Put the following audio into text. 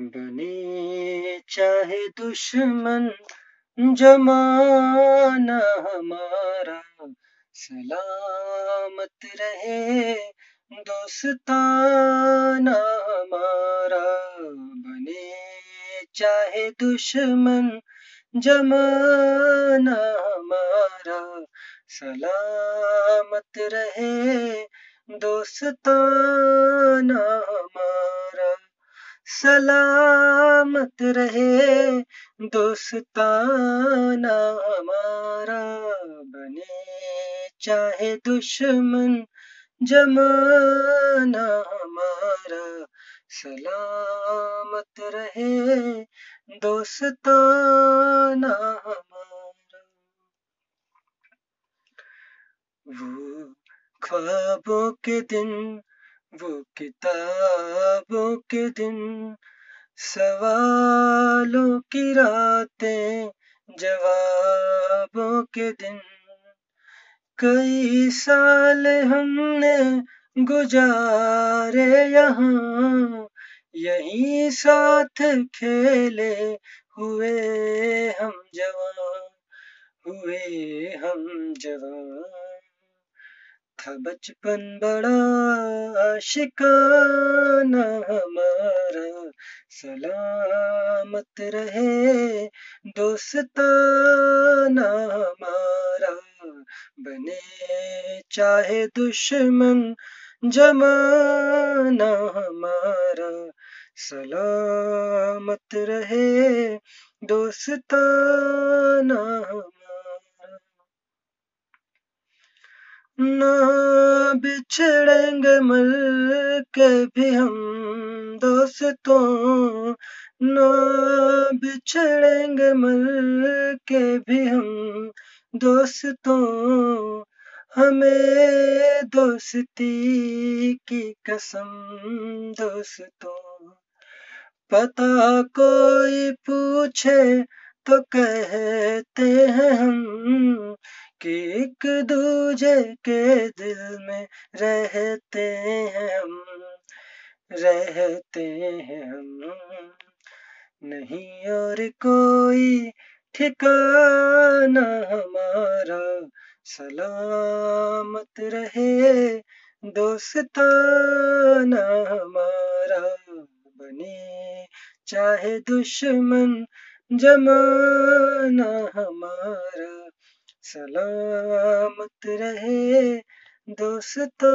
बने चाहे दुश्मन जमाना हमारा। सलामत रहे दोस्ताना हमारा। बने चाहे दुश्मन जमाना हमारा। सलामत रहे दोस्ताना हमारा। सलामत रहे दोस्ताना हमारा, बने चाहे दुश्मन जमाना हमारा। सलामत रहे दोस्ताना हमारा। वो ख्वाबों के दिन वो किताबों के दिन, सवालों की रातें, जवाबों के दिन। कई साल हमने गुजारे यहाँ, यही साथ खेले हुए हम जवान, हुए हम जवान। था बचपन बड़ा आशिकाना हमारा। सलामत रहे दोस्ताना हमारा। बने चाहे दुश्मन जमाना हमारा। सलामत रहे दोस्ताना हमारा। ना बिछड़ेंगे मर के भी हम दोस्तों। ना बिछड़ेंगे मर के भी हम दोस्तों। हमें दोस्ती की कसम दोस्तों। पता कोई पूछे तो कहते हैं हम कि एक दूजे के दिल में रहते हैं हम, रहते हैं हम। नहीं और कोई ठिकाना हमारा, सलामत रहे दोस्ताना हमारा। बने चाहे दुश्मन जमाना हमारा सलामत रहे दोस्तों